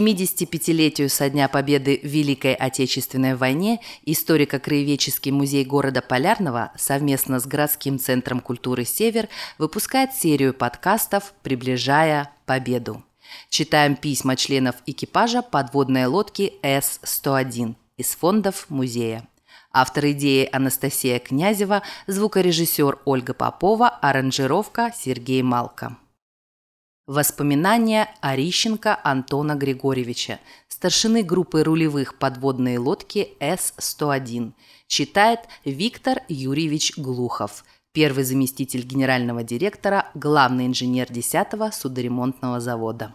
75-летию со дня победы в Великой Отечественной войне историко-краеведческий музей города Полярного совместно с городским центром культуры «Север» выпускает серию подкастов «Приближая победу». Читаем письма членов экипажа подводной лодки С-101 из фондов музея. Автор идеи Анастасия Князева, звукорежиссер Ольга Попова, аранжировка Сергей Малко. Воспоминания Орищенко Антона Григорьевича, старшины группы рулевых подводной лодки С-101. Читает Виктор Юрьевич Глухов, первый заместитель генерального директора, главный инженер 10-го судоремонтного завода.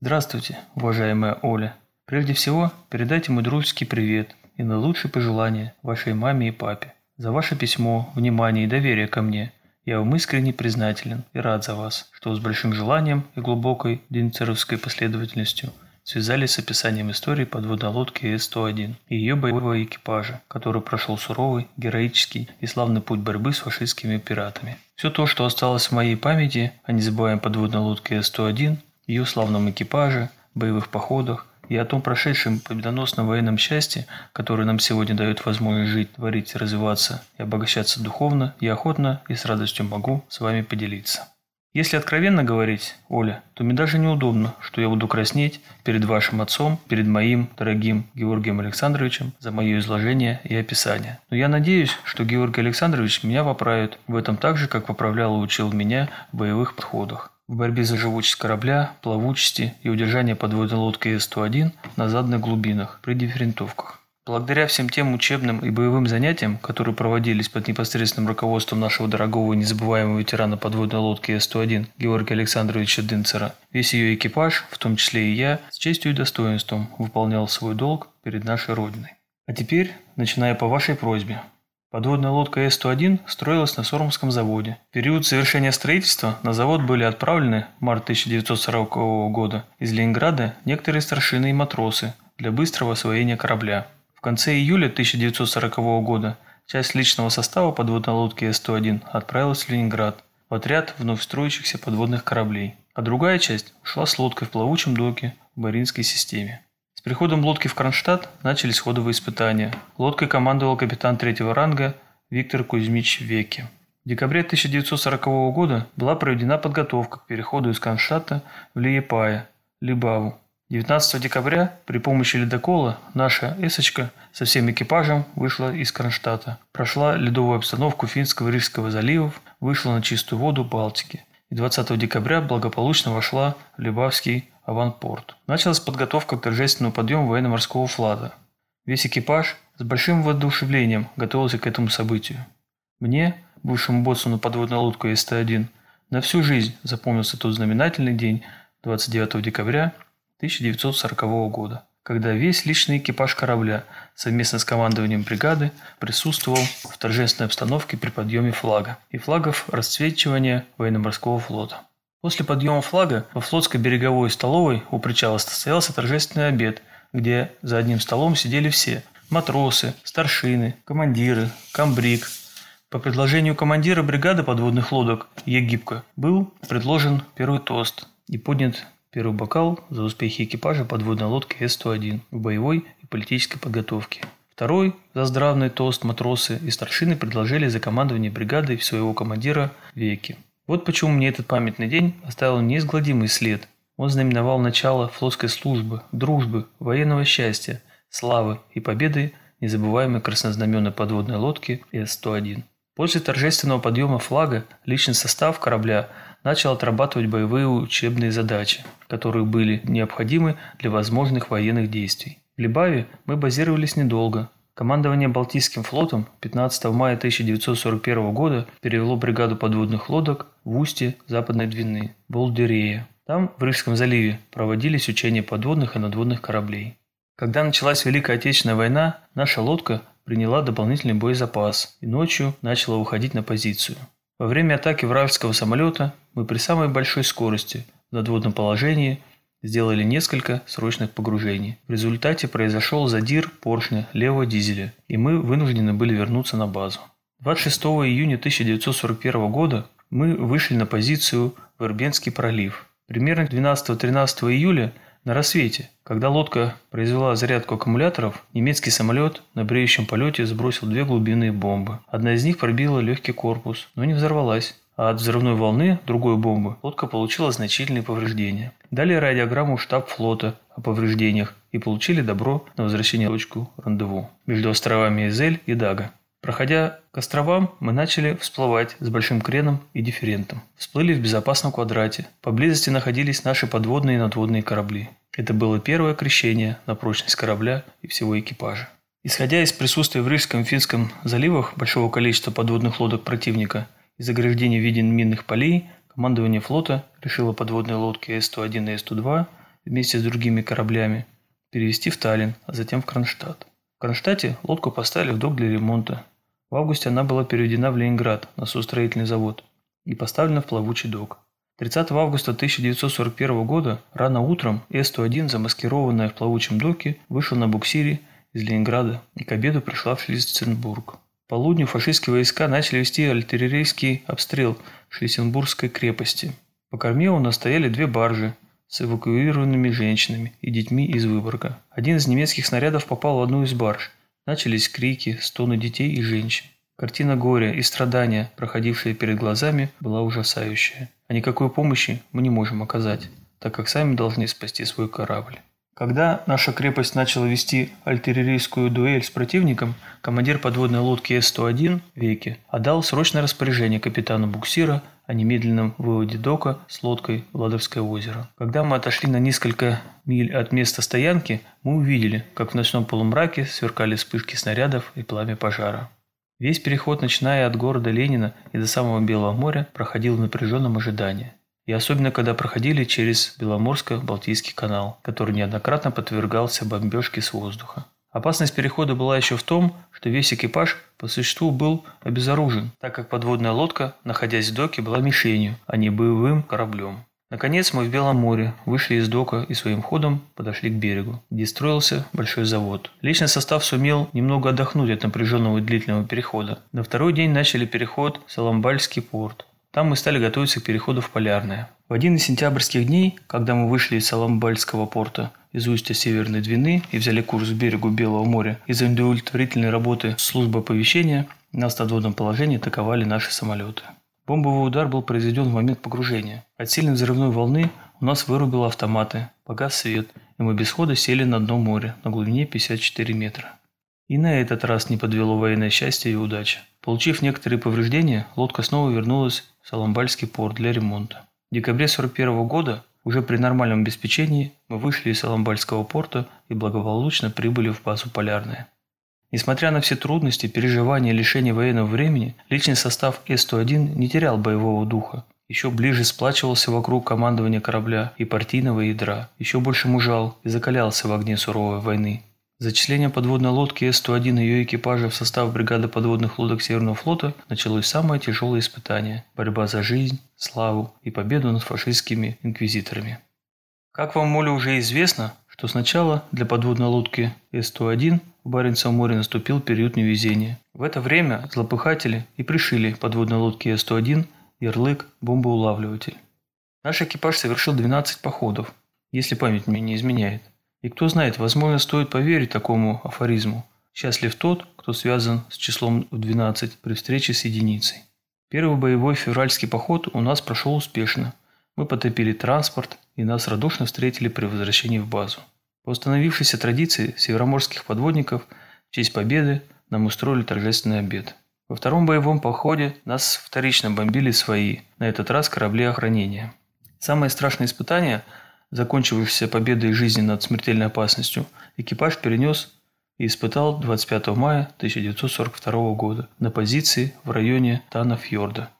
Здравствуйте, уважаемая Оля. Прежде всего, передайте мой дружеский привет и наилучшие пожелания вашей маме и папе за ваше письмо, внимание и доверие ко мне – я вам искренне признателен и рад за вас, что с большим желанием и глубокой денцеровской последовательностью связались с описанием истории подводной лодки С-101 и ее боевого экипажа, который прошел суровый, героический и славный путь борьбы с фашистскими пиратами. Все то, что осталось в моей памяти о незабываемой подводной лодке С-101, ее славном экипаже, боевых походах, и о том прошедшем победоносном военном счастье, которое нам сегодня дает возможность жить, творить, развиваться и обогащаться духовно, я охотно и с радостью могу с вами поделиться. Если откровенно говорить, Оля, то мне даже неудобно, что я буду краснеть перед вашим отцом, перед моим дорогим Георгием Александровичем за мое изложение и описание. Но я надеюсь, что Георгий Александрович меня поправит в этом так же, как поправлял и учил меня в боевых подходах в борьбе за живучесть корабля, плавучести и удержание подводной лодки С-101 на заданных глубинах при дифферентовках. Благодаря всем тем учебным и боевым занятиям, которые проводились под непосредственным руководством нашего дорогого и незабываемого ветерана подводной лодки С-101 Георгия Александровича Дынцера, весь ее экипаж, в том числе и я, с честью и достоинством выполнял свой долг перед нашей Родиной. А теперь, начиная по вашей просьбе, Подводная лодка С-101 строилась на Сормовском заводе. В период совершения строительства на завод были отправлены в март 1940 года из Ленинграда некоторые старшины и матросы для быстрого освоения корабля. В конце июля 1940 года часть личного состава подводной лодки С-101 отправилась в Ленинград в отряд вновь строящихся подводных кораблей, а другая часть ушла с лодкой в плавучем доке в Баринской системе. С приходом лодки в Кронштадт начались ходовые испытания. Лодкой командовал капитан третьего ранга Виктор Кузьмич Веки. В декабре 1940 года была проведена подготовка к переходу из Кронштадта в Лиепая, Либаву. 19 декабря при помощи ледокола наша «Эсочка» со всем экипажем вышла из Кронштадта, прошла ледовую обстановку Финского и Рижского заливов, вышла на чистую воду Балтики и 20 декабря благополучно вошла в Либавский аванпорт. Началась подготовка к торжественному подъему военно-морского флага. Весь экипаж с большим воодушевлением готовился к этому событию. Мне, бывшему боцману подводной лодку СТ-1, на всю жизнь запомнился тот знаменательный день 29 декабря 1940 года, когда весь личный экипаж корабля совместно с командованием бригады присутствовал в торжественной обстановке при подъеме флага и флагов расцвечивания военно-морского флота. После подъема флага во флотской береговой столовой у причала состоялся торжественный обед, где за одним столом сидели все – матросы, старшины, командиры, комбриг. По предложению командира бригады подводных лодок Египка был предложен первый тост и поднят первый бокал за успехи экипажа подводной лодки С-101 в боевой и политической подготовке. Второй за здравный тост матросы и старшины предложили за командование бригадой своего командира Веки. Вот почему мне этот памятный день оставил неизгладимый след. Он знаменовал начало флотской службы, дружбы, военного счастья, славы и победы незабываемой краснознаменной подводной лодки С-101. После торжественного подъема флага личный состав корабля начал отрабатывать боевые учебные задачи, которые были необходимы для возможных военных действий. В Либаве мы базировались недолго, Командование Балтийским флотом 15 мая 1941 года перевело бригаду подводных лодок в устье Западной Двины, Болдерея. Там, в Рижском заливе, проводились учения подводных и надводных кораблей. Когда началась Великая Отечественная война, наша лодка приняла дополнительный боезапас и ночью начала уходить на позицию. Во время атаки вражеского самолета мы при самой большой скорости в надводном положении сделали несколько срочных погружений. В результате произошел задир поршня левого дизеля, и мы вынуждены были вернуться на базу. 26 июня 1941 года мы вышли на позицию в Ирбенский пролив. Примерно 12-13 июля На рассвете, когда лодка произвела зарядку аккумуляторов, немецкий самолет на бреющем полете сбросил две глубинные бомбы. Одна из них пробила легкий корпус, но не взорвалась от взрывной волны другой бомбы лодка получила значительные повреждения. Дали радиограмму штаб флота о повреждениях и получили добро на возвращение в точку рандеву между островами Эзель и Дага. Проходя к островам, мы начали всплывать с большим креном и дифферентом. Всплыли в безопасном квадрате. Поблизости находились наши подводные и надводные корабли. Это было первое крещение на прочность корабля и всего экипажа. Исходя из присутствия в Рижском и Финском заливах большого количества подводных лодок противника – из ограждений в виде минных полей командование флота решило подводные лодки С-101 и С-102 вместе с другими кораблями перевести в Таллин, а затем в Кронштадт. В Кронштадте лодку поставили в док для ремонта. В августе она была переведена в Ленинград на судостроительный завод и поставлена в плавучий док. 30 августа 1941 года рано утром С-101, замаскированная в плавучем доке, вышла на буксире из Ленинграда и к обеду пришла в Шлиссенбург полудню фашистские войска начали вести артиллерийский обстрел Шлиссенбургской крепости. По корме у нас стояли две баржи с эвакуированными женщинами и детьми из Выборга. Один из немецких снарядов попал в одну из барж. Начались крики, стоны детей и женщин. Картина горя и страдания, проходившая перед глазами, была ужасающая. А никакой помощи мы не можем оказать, так как сами должны спасти свой корабль. Когда наша крепость начала вести артиллерийскую дуэль с противником, командир подводной лодки С-101 Веки отдал срочное распоряжение капитану буксира о немедленном выводе дока с лодкой в Ладовское озеро. Когда мы отошли на несколько миль от места стоянки, мы увидели, как в ночном полумраке сверкали вспышки снарядов и пламя пожара. Весь переход, начиная от города Ленина и до самого Белого моря, проходил в напряженном ожидании и особенно когда проходили через Беломорско-Балтийский канал, который неоднократно подвергался бомбежке с воздуха. Опасность перехода была еще в том, что весь экипаж по существу был обезоружен, так как подводная лодка, находясь в доке, была мишенью, а не боевым кораблем. Наконец мы в Белом море вышли из дока и своим ходом подошли к берегу, где строился большой завод. Личный состав сумел немного отдохнуть от напряженного и длительного перехода. На второй день начали переход в Саламбальский порт. Там мы стали готовиться к переходу в Полярное. В один из сентябрьских дней, когда мы вышли из Саламбальского порта из устья Северной Двины и взяли курс к берегу Белого моря, из-за удовлетворительной работы службы оповещения нас в надводном положении атаковали наши самолеты. Бомбовый удар был произведен в момент погружения. От сильной взрывной волны у нас вырубило автоматы, погас свет, и мы без хода сели на дно моря на глубине 54 метра. И на этот раз не подвело военное счастье и удача. Получив некоторые повреждения, лодка снова вернулась в Саламбальский порт для ремонта. В декабре 1941 года, уже при нормальном обеспечении, мы вышли из Саламбальского порта и благополучно прибыли в базу «Полярная». Несмотря на все трудности, переживания лишения военного времени, личный состав С-101 не терял боевого духа. Еще ближе сплачивался вокруг командования корабля и партийного ядра, еще больше мужал и закалялся в огне суровой войны. Зачисление подводной лодки С-101 и ее экипажа в состав бригады подводных лодок Северного флота началось самое тяжелое испытание – борьба за жизнь, славу и победу над фашистскими инквизиторами. Как вам, Моле, уже известно, что сначала для подводной лодки С-101 в Баренцевом море наступил период невезения. В это время злопыхатели и пришили подводной лодке С-101 ярлык «бомбоулавливатель». Наш экипаж совершил 12 походов, если память мне не изменяет. И кто знает, возможно, стоит поверить такому афоризму. Счастлив тот, кто связан с числом в 12 при встрече с единицей. Первый боевой февральский поход у нас прошел успешно. Мы потопили транспорт, и нас радушно встретили при возвращении в базу. По установившейся традиции североморских подводников в честь победы нам устроили торжественный обед. Во втором боевом походе нас вторично бомбили свои, на этот раз корабли охранения. Самое страшное испытание – закончившийся победой жизни над смертельной опасностью, экипаж перенес и испытал 25 мая 1942 года на позиции в районе Танафьорда.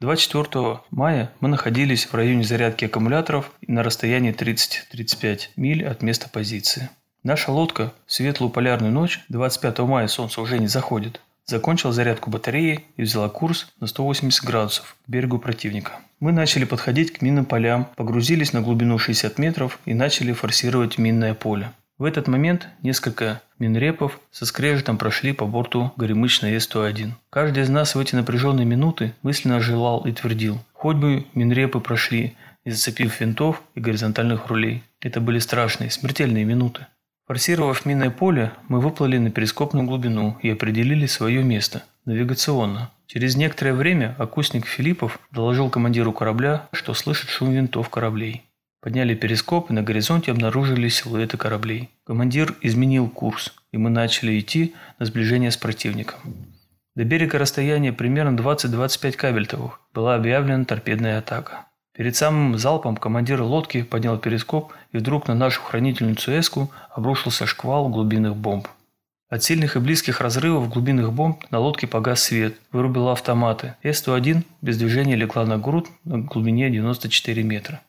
24 мая мы находились в районе зарядки аккумуляторов на расстоянии 30-35 миль от места позиции. Наша лодка в светлую полярную ночь, 25 мая солнце уже не заходит, закончила зарядку батареи и взяла курс на 180 градусов к берегу противника. Мы начали подходить к минным полям, погрузились на глубину 60 метров и начали форсировать минное поле. В этот момент несколько минрепов со скрежетом прошли по борту горемычной С-101. Каждый из нас в эти напряженные минуты мысленно желал и твердил. Хоть бы минрепы прошли, не зацепив винтов и горизонтальных рулей. Это были страшные, смертельные минуты. Форсировав минное поле, мы выплыли на перископную глубину и определили свое место – навигационно. Через некоторое время окусник Филиппов доложил командиру корабля, что слышит шум винтов кораблей. Подняли перископ и на горизонте обнаружили силуэты кораблей. Командир изменил курс, и мы начали идти на сближение с противником. До берега расстояние примерно 20-25 кабельтовых. Была объявлена торпедная атака. Перед самым залпом командир лодки поднял перископ, и вдруг на нашу хранительницу эску обрушился шквал глубинных бомб. От сильных и близких разрывов глубинных бомб на лодке погас свет, вырубила автоматы. С-101 без движения легла на грудь на глубине 94 метра.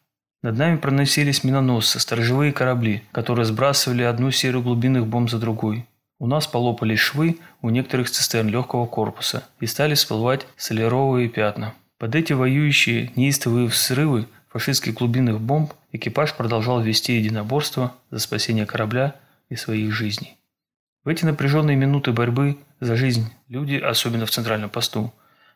Над нами проносились миноносцы, сторожевые корабли, которые сбрасывали одну серию глубинных бомб за другой. У нас полопались швы у некоторых цистерн легкого корпуса и стали всплывать солеровые пятна. Под эти воюющие неистовые взрывы фашистских глубинных бомб экипаж продолжал вести единоборство за спасение корабля и своих жизней. В эти напряженные минуты борьбы за жизнь люди, особенно в центральном посту,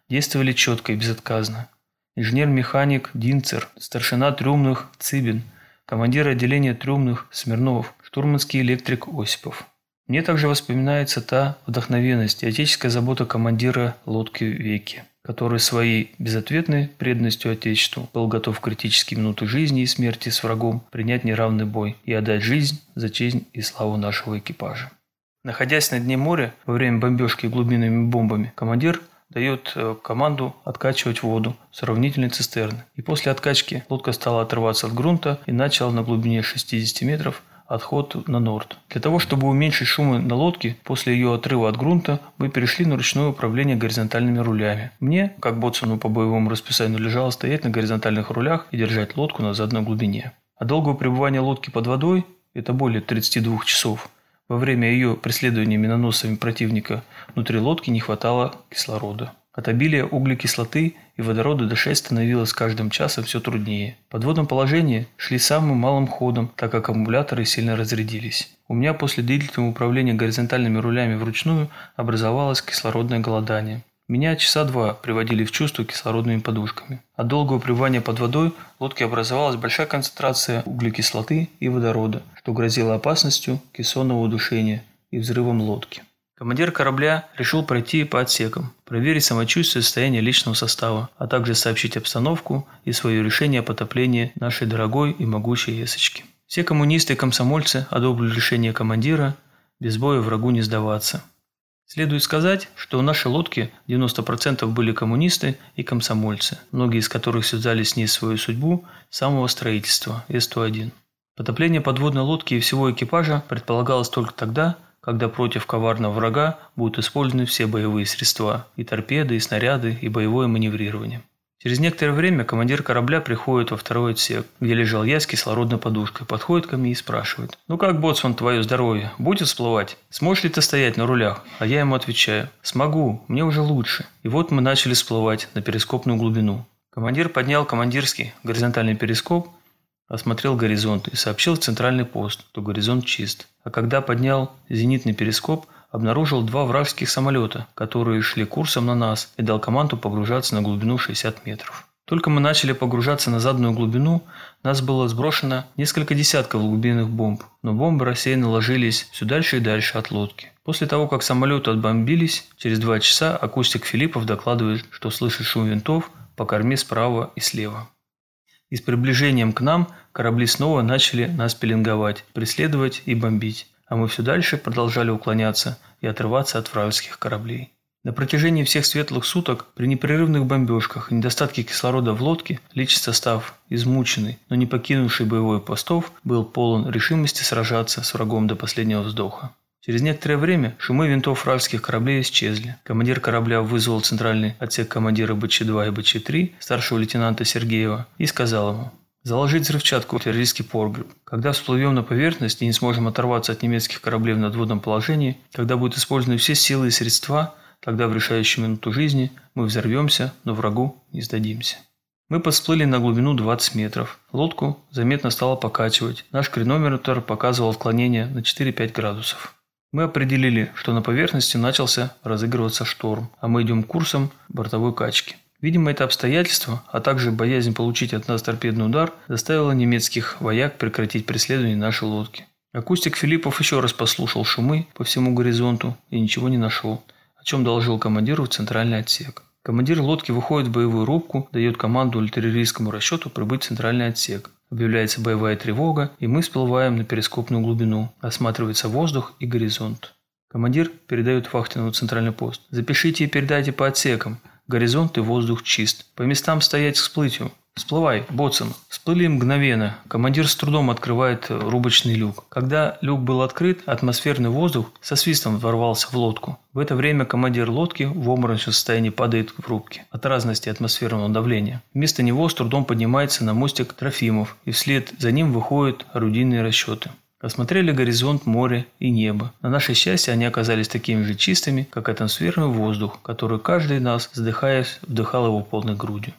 действовали четко и безотказно. Инженер-механик Динцер, старшина трюмных Цыбин, командир отделения трюмных Смирнов, штурманский электрик Осипов. Мне также воспоминается та вдохновенность и отеческая забота командира лодки Веки который своей безответной преданностью Отечеству был готов в критические минуты жизни и смерти с врагом принять неравный бой и отдать жизнь за честь и славу нашего экипажа. Находясь на дне моря во время бомбежки глубинными бомбами, командир дает э, команду откачивать воду с равнительной цистерны. И после откачки лодка стала отрываться от грунта и начала на глубине 60 метров отход на норд. Для того, чтобы уменьшить шумы на лодке, после ее отрыва от грунта, мы перешли на ручное управление горизонтальными рулями. Мне, как боцану по боевому расписанию, лежало стоять на горизонтальных рулях и держать лодку на заданной глубине. А долгого пребывания лодки под водой – это более 32 часов. Во время ее преследования миноносцами противника внутри лодки не хватало кислорода. От обилия углекислоты и водорода дышать становилось с каждым часом все труднее. В подводном положении шли самым малым ходом, так как аккумуляторы сильно разрядились. У меня после длительного управления горизонтальными рулями вручную образовалось кислородное голодание. Меня часа два приводили в чувство кислородными подушками. От долгого пребывания под водой в лодке образовалась большая концентрация углекислоты и водорода, что грозило опасностью кессонного удушения и взрывом лодки. Командир корабля решил пройти по отсекам, проверить самочувствие и состояние личного состава, а также сообщить обстановку и свое решение о потоплении нашей дорогой и могучей эсочки. Все коммунисты и комсомольцы одобрили решение командира без боя врагу не сдаваться. Следует сказать, что у нашей лодки 90% были коммунисты и комсомольцы, многие из которых связали с ней свою судьбу с самого строительства С-101. Потопление подводной лодки и всего экипажа предполагалось только тогда, когда против коварного врага будут использованы все боевые средства – и торпеды, и снаряды, и боевое маневрирование. Через некоторое время командир корабля приходит во второй отсек, где лежал я с кислородной подушкой, подходит ко мне и спрашивает. «Ну как, боцман, твое здоровье? Будет всплывать? Сможешь ли ты стоять на рулях?» А я ему отвечаю. «Смогу, мне уже лучше». И вот мы начали всплывать на перископную глубину. Командир поднял командирский горизонтальный перископ осмотрел горизонт и сообщил в центральный пост, что горизонт чист. А когда поднял зенитный перископ, обнаружил два вражеских самолета, которые шли курсом на нас и дал команду погружаться на глубину 60 метров. Только мы начали погружаться на заданную глубину, нас было сброшено несколько десятков глубинных бомб, но бомбы рассеянно ложились все дальше и дальше от лодки. После того, как самолеты отбомбились, через два часа акустик Филиппов докладывает, что слышит шум винтов по корме справа и слева. И с приближением к нам корабли снова начали нас пеленговать, преследовать и бомбить, а мы все дальше продолжали уклоняться и отрываться от вражеских кораблей. На протяжении всех светлых суток при непрерывных бомбежках и недостатке кислорода в лодке личный состав, измученный, но не покинувший боевой постов, был полон решимости сражаться с врагом до последнего вздоха. Через некоторое время шумы винтов вражеских кораблей исчезли. Командир корабля вызвал центральный отсек командира БЧ-2 и БЧ-3, старшего лейтенанта Сергеева, и сказал ему Заложить взрывчатку в террористский погреб. Когда всплывем на поверхность и не сможем оторваться от немецких кораблей в надводном положении, когда будут использованы все силы и средства, тогда в решающую минуту жизни мы взорвемся, но врагу не сдадимся. Мы подсплыли на глубину 20 метров. Лодку заметно стало покачивать. Наш креномеротор показывал отклонение на 4-5 градусов. Мы определили, что на поверхности начался разыгрываться шторм, а мы идем курсом бортовой качки. Видимо, это обстоятельство, а также боязнь получить от нас торпедный удар, заставило немецких вояк прекратить преследование нашей лодки. Акустик Филиппов еще раз послушал шумы по всему горизонту и ничего не нашел, о чем доложил командиру в центральный отсек. Командир лодки выходит в боевую рубку, дает команду артиллерийскому расчету прибыть в центральный отсек. Объявляется боевая тревога, и мы всплываем на перископную глубину. Осматривается воздух и горизонт. Командир передает вахтенному центральный пост. «Запишите и передайте по отсекам. Горизонт и воздух чист. По местам стоять к всплытию. «Всплывай, боцман!» Всплыли мгновенно. Командир с трудом открывает рубочный люк. Когда люк был открыт, атмосферный воздух со свистом ворвался в лодку. В это время командир лодки в обморочном состоянии падает в рубке от разности атмосферного давления. Вместо него с трудом поднимается на мостик Трофимов, и вслед за ним выходят орудийные расчеты. Осмотрели горизонт, море и небо. На наше счастье они оказались такими же чистыми, как атмосферный воздух, который каждый из нас, задыхаясь, вдыхал его полной грудью.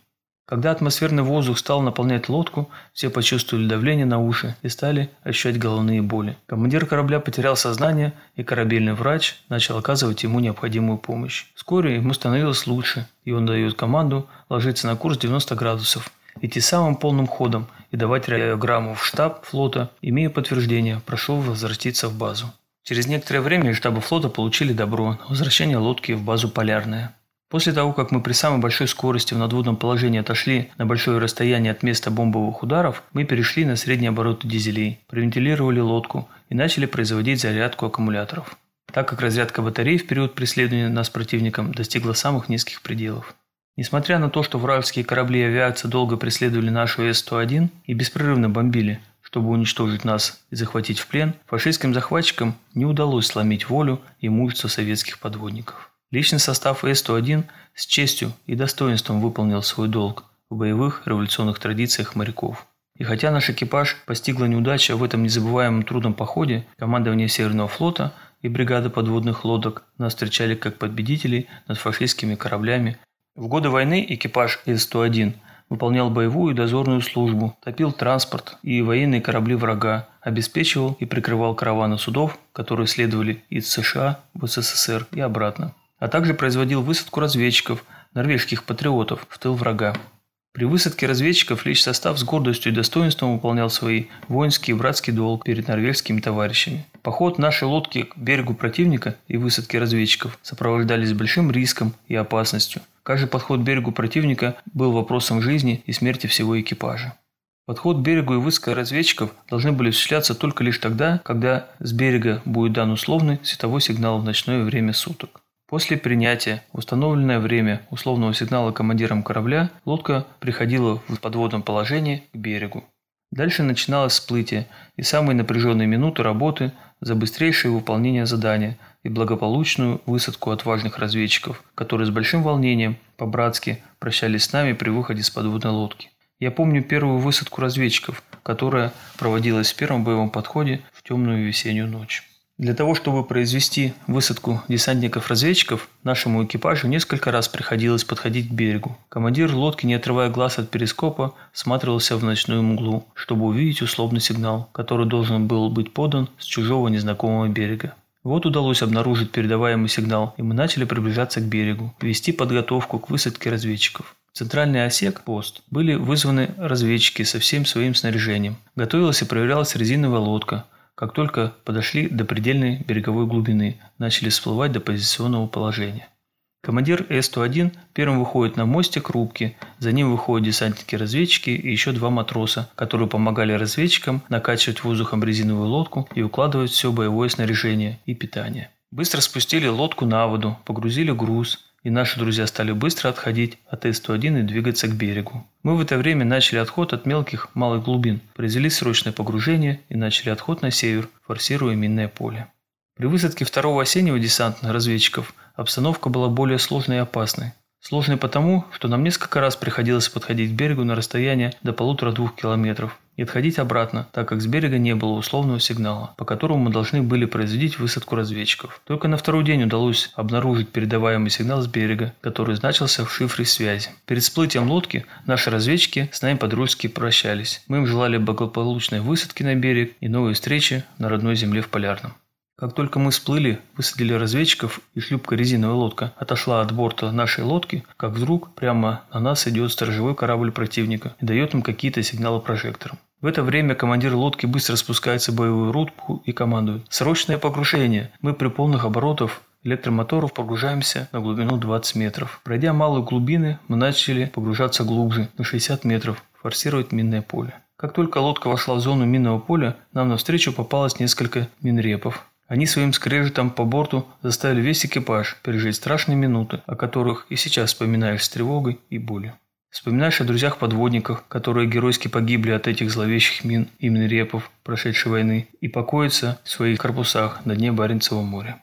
Когда атмосферный воздух стал наполнять лодку, все почувствовали давление на уши и стали ощущать головные боли. Командир корабля потерял сознание, и корабельный врач начал оказывать ему необходимую помощь. Вскоре ему становилось лучше, и он дает команду ложиться на курс 90 градусов, идти самым полным ходом и давать радиограмму в штаб флота, имея подтверждение, прошу возвратиться в базу. Через некоторое время из флота получили добро на возвращение лодки в базу «Полярная». После того, как мы при самой большой скорости в надводном положении отошли на большое расстояние от места бомбовых ударов, мы перешли на средние обороты дизелей, провентилировали лодку и начали производить зарядку аккумуляторов, так как разрядка батарей в период преследования нас противником достигла самых низких пределов. Несмотря на то, что вражеские корабли и авиация долго преследовали нашу С-101 и беспрерывно бомбили, чтобы уничтожить нас и захватить в плен, фашистским захватчикам не удалось сломить волю и мужество советских подводников. Личный состав С-101 с честью и достоинством выполнил свой долг в боевых революционных традициях моряков. И хотя наш экипаж постигла неудача в этом незабываемом трудном походе, командование Северного флота и бригада подводных лодок нас встречали как победителей над фашистскими кораблями. В годы войны экипаж С-101 выполнял боевую и дозорную службу, топил транспорт и военные корабли врага, обеспечивал и прикрывал караваны судов, которые следовали из США в СССР и обратно а также производил высадку разведчиков, норвежских патриотов, в тыл врага. При высадке разведчиков личный состав с гордостью и достоинством выполнял свои воинский и братский долг перед норвежскими товарищами. Поход нашей лодки к берегу противника и высадки разведчиков сопровождались большим риском и опасностью. Каждый подход к берегу противника был вопросом жизни и смерти всего экипажа. Подход к берегу и высадка разведчиков должны были осуществляться только лишь тогда, когда с берега будет дан условный световой сигнал в ночное время суток. После принятия установленное время условного сигнала командиром корабля лодка приходила в подводном положении к берегу. Дальше начиналось всплытие и самые напряженные минуты работы за быстрейшее выполнение задания и благополучную высадку отважных разведчиков, которые с большим волнением, по-братски, прощались с нами при выходе с подводной лодки. Я помню первую высадку разведчиков, которая проводилась в первом боевом подходе в темную весеннюю ночь. Для того, чтобы произвести высадку десантников-разведчиков, нашему экипажу несколько раз приходилось подходить к берегу. Командир лодки, не отрывая глаз от перископа, всматривался в ночную мглу, чтобы увидеть условный сигнал, который должен был быть подан с чужого незнакомого берега. Вот удалось обнаружить передаваемый сигнал, и мы начали приближаться к берегу, вести подготовку к высадке разведчиков. В центральный осек, пост, были вызваны разведчики со всем своим снаряжением. Готовилась и проверялась резиновая лодка, как только подошли до предельной береговой глубины, начали всплывать до позиционного положения. Командир С-101 первым выходит на мостик рубки, за ним выходят десантники-разведчики и еще два матроса, которые помогали разведчикам накачивать воздухом резиновую лодку и укладывать все боевое снаряжение и питание. Быстро спустили лодку на воду, погрузили груз, и наши друзья стали быстро отходить от С-101 и двигаться к берегу. Мы в это время начали отход от мелких малых глубин, произвели срочное погружение и начали отход на север, форсируя минное поле. При высадке второго осеннего десанта разведчиков обстановка была более сложной и опасной. Сложной потому, что нам несколько раз приходилось подходить к берегу на расстояние до полутора-двух километров и отходить обратно, так как с берега не было условного сигнала, по которому мы должны были производить высадку разведчиков. Только на второй день удалось обнаружить передаваемый сигнал с берега, который значился в шифре связи. Перед всплытием лодки наши разведчики с нами подружески прощались. Мы им желали благополучной высадки на берег и новой встречи на родной земле в Полярном. Как только мы всплыли, высадили разведчиков, и шлюпка резиновая лодка отошла от борта нашей лодки, как вдруг прямо на нас идет сторожевой корабль противника и дает нам какие-то сигналы прожектором. В это время командир лодки быстро спускается в боевую рубку и командует. «Срочное погружение! Мы при полных оборотах электромоторов погружаемся на глубину 20 метров. Пройдя малые глубины, мы начали погружаться глубже, на 60 метров, форсировать минное поле. Как только лодка вошла в зону минного поля, нам навстречу попалось несколько минрепов. Они своим скрежетом по борту заставили весь экипаж пережить страшные минуты, о которых и сейчас вспоминаешь с тревогой и болью. Вспоминаешь о друзьях-подводниках, которые геройски погибли от этих зловещих мин и минрепов прошедшей войны и покоятся в своих корпусах на дне Баренцева моря.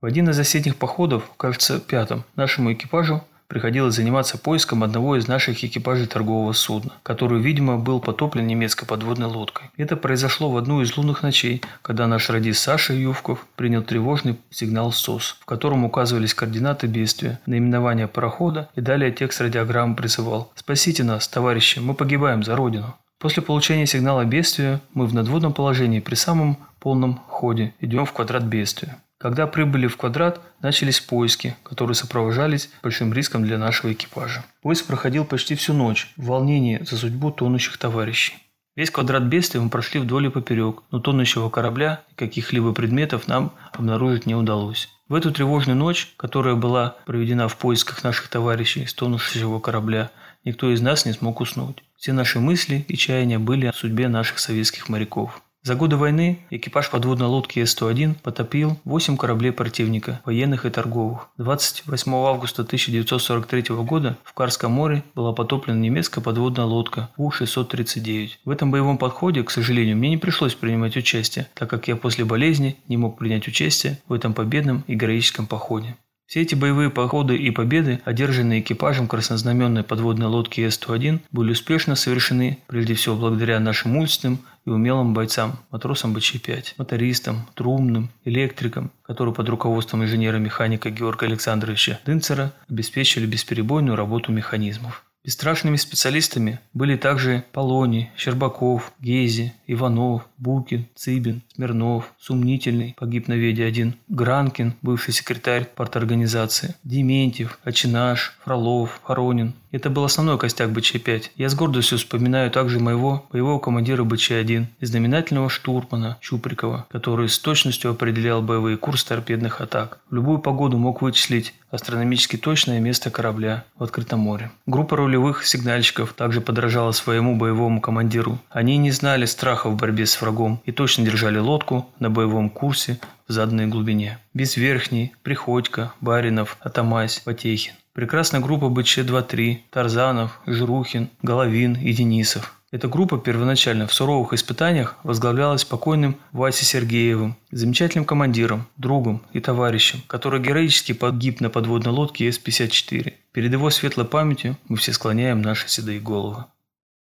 В один из осенних походов, кажется, пятом, нашему экипажу приходилось заниматься поиском одного из наших экипажей торгового судна, который, видимо, был потоплен немецкой подводной лодкой. Это произошло в одну из лунных ночей, когда наш радист Саша Ювков принял тревожный сигнал СОС, в котором указывались координаты бедствия, наименование парохода и далее текст радиограммы призывал «Спасите нас, товарищи, мы погибаем за Родину». После получения сигнала бедствия мы в надводном положении при самом полном ходе идем в квадрат бедствия. Когда прибыли в квадрат, начались поиски, которые сопровождались большим риском для нашего экипажа. Поиск проходил почти всю ночь, в волнении за судьбу тонущих товарищей. Весь квадрат бедствия мы прошли вдоль и поперек, но тонущего корабля и каких-либо предметов нам обнаружить не удалось. В эту тревожную ночь, которая была проведена в поисках наших товарищей с тонущего корабля, никто из нас не смог уснуть. Все наши мысли и чаяния были о судьбе наших советских моряков. За годы войны экипаж подводной лодки С-101 потопил 8 кораблей противника, военных и торговых. 28 августа 1943 года в Карском море была потоплена немецкая подводная лодка У-639. В этом боевом подходе, к сожалению, мне не пришлось принимать участие, так как я после болезни не мог принять участие в этом победном и героическом походе. Все эти боевые походы и победы, одержанные экипажем краснознаменной подводной лодки С-101, были успешно совершены прежде всего благодаря нашим уличным и умелым бойцам, матросам БЧ-5, мотористам, трубным, электрикам, которые под руководством инженера-механика Георга Александровича Дынцера обеспечили бесперебойную работу механизмов. Бесстрашными специалистами были также Полоний, Щербаков, Гези, Иванов, Букин, Цыбин, Смирнов, Сумнительный, погиб на Веде-1, Гранкин, бывший секретарь парторганизации, Дементьев, Очинаш, Фролов, Хоронин. Это был основной костяк БЧ-5. Я с гордостью вспоминаю также моего боевого командира БЧ-1 и знаменательного штурмана Чуприкова, который с точностью определял боевые курсы торпедных атак. В любую погоду мог вычислить астрономически точное место корабля в открытом море. Группа рулевых сигнальщиков также подражала своему боевому командиру. Они не знали страха в борьбе с врагом и точно держали лодку на боевом курсе в заданной глубине. Безверхний, Приходько, Баринов, Атамась, Потехин. Прекрасная группа БЧ-2-3, Тарзанов, Жрухин, Головин и Денисов. Эта группа первоначально в суровых испытаниях возглавлялась покойным Васей Сергеевым, замечательным командиром, другом и товарищем, который героически погиб на подводной лодке С-54. Перед его светлой памятью мы все склоняем наши седые головы.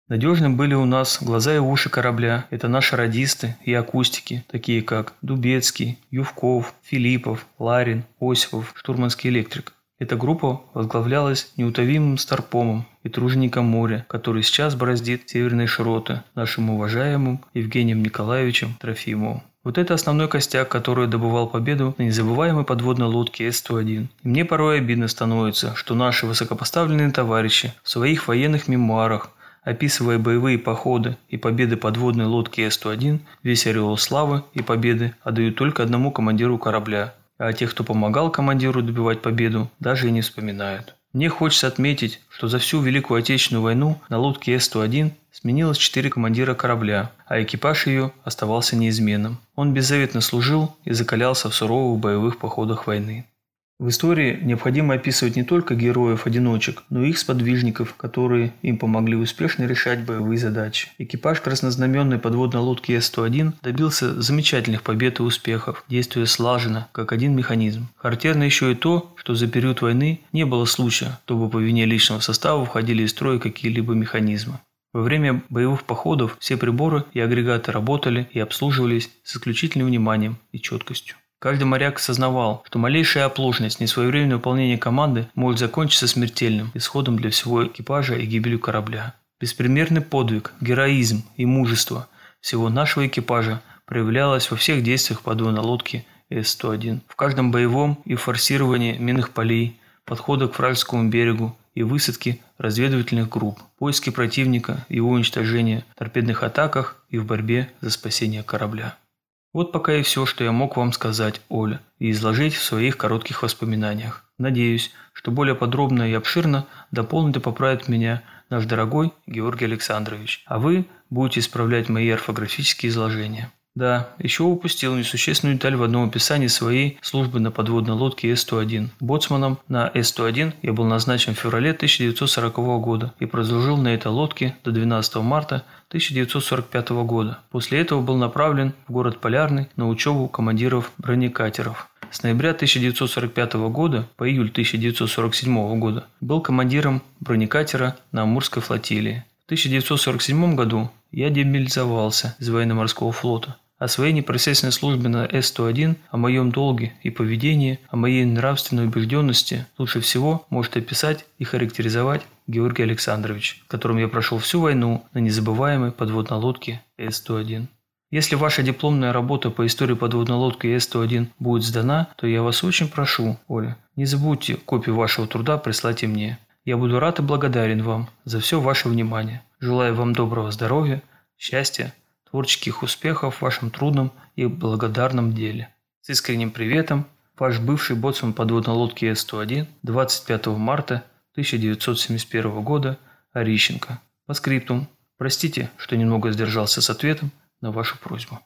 Надежным были у нас глаза и уши корабля. Это наши радисты и акустики, такие как Дубецкий, Ювков, Филиппов, Ларин, Осипов, штурманский электрик. Эта группа возглавлялась неутовимым Старпомом и тружеником моря, который сейчас бороздит северные широты, нашим уважаемым Евгением Николаевичем Трофимовым. Вот это основной костяк, который добывал победу на незабываемой подводной лодке С-101. И мне порой обидно становится, что наши высокопоставленные товарищи в своих военных мемуарах, описывая боевые походы и победы подводной лодки С-101, весь ореол славы и победы отдают только одному командиру корабля а тех, кто помогал командиру добивать победу, даже и не вспоминают. Мне хочется отметить, что за всю Великую Отечественную войну на лодке С-101 сменилось четыре командира корабля, а экипаж ее оставался неизменным. Он беззаветно служил и закалялся в суровых боевых походах войны. В истории необходимо описывать не только героев-одиночек, но и их сподвижников, которые им помогли успешно решать боевые задачи. Экипаж краснознаменной подводной лодки С-101 добился замечательных побед и успехов, действуя слаженно, как один механизм. Характерно еще и то, что за период войны не было случая, чтобы по вине личного состава входили из строя какие-либо механизмы. Во время боевых походов все приборы и агрегаты работали и обслуживались с исключительным вниманием и четкостью. Каждый моряк осознавал, что малейшая оплошность, несвоевременное выполнение команды может закончиться смертельным исходом для всего экипажа и гибелью корабля. Беспримерный подвиг, героизм и мужество всего нашего экипажа проявлялась во всех действиях подводной лодки С-101. В каждом боевом и форсировании минных полей, подхода к вражескому берегу и высадке разведывательных групп, поиске противника, его уничтожения, торпедных атаках и в борьбе за спасение корабля. Вот пока и все, что я мог вам сказать, Оля, и изложить в своих коротких воспоминаниях. Надеюсь, что более подробно и обширно дополнит и поправит меня наш дорогой Георгий Александрович, а вы будете исправлять мои орфографические изложения. Да, еще упустил несущественную деталь в одном описании своей службы на подводной лодке С-101. Боцманом на С-101 я был назначен в феврале 1940 года и продолжил на этой лодке до 12 марта 1945 года. После этого был направлен в город Полярный на учебу командиров бронекатеров. С ноября 1945 года по июль 1947 года был командиром бронекатера на Амурской флотилии. В 1947 году я демобилизовался из военно-морского флота. О своей непосредственной службе на С-101, о моем долге и поведении, о моей нравственной убежденности лучше всего может описать и характеризовать Георгий Александрович, которым я прошел всю войну на незабываемой подводной лодке С-101. Если ваша дипломная работа по истории подводной лодки С-101 будет сдана, то я вас очень прошу, Оля, не забудьте копию вашего труда прислать и мне. Я буду рад и благодарен вам за все ваше внимание. Желаю вам доброго здоровья, счастья, творческих успехов в вашем трудном и благодарном деле. С искренним приветом, ваш бывший боцман подводной лодки С-101 25 марта 1971 года Орищенко. По скриптум. Простите, что немного сдержался с ответом на вашу просьбу.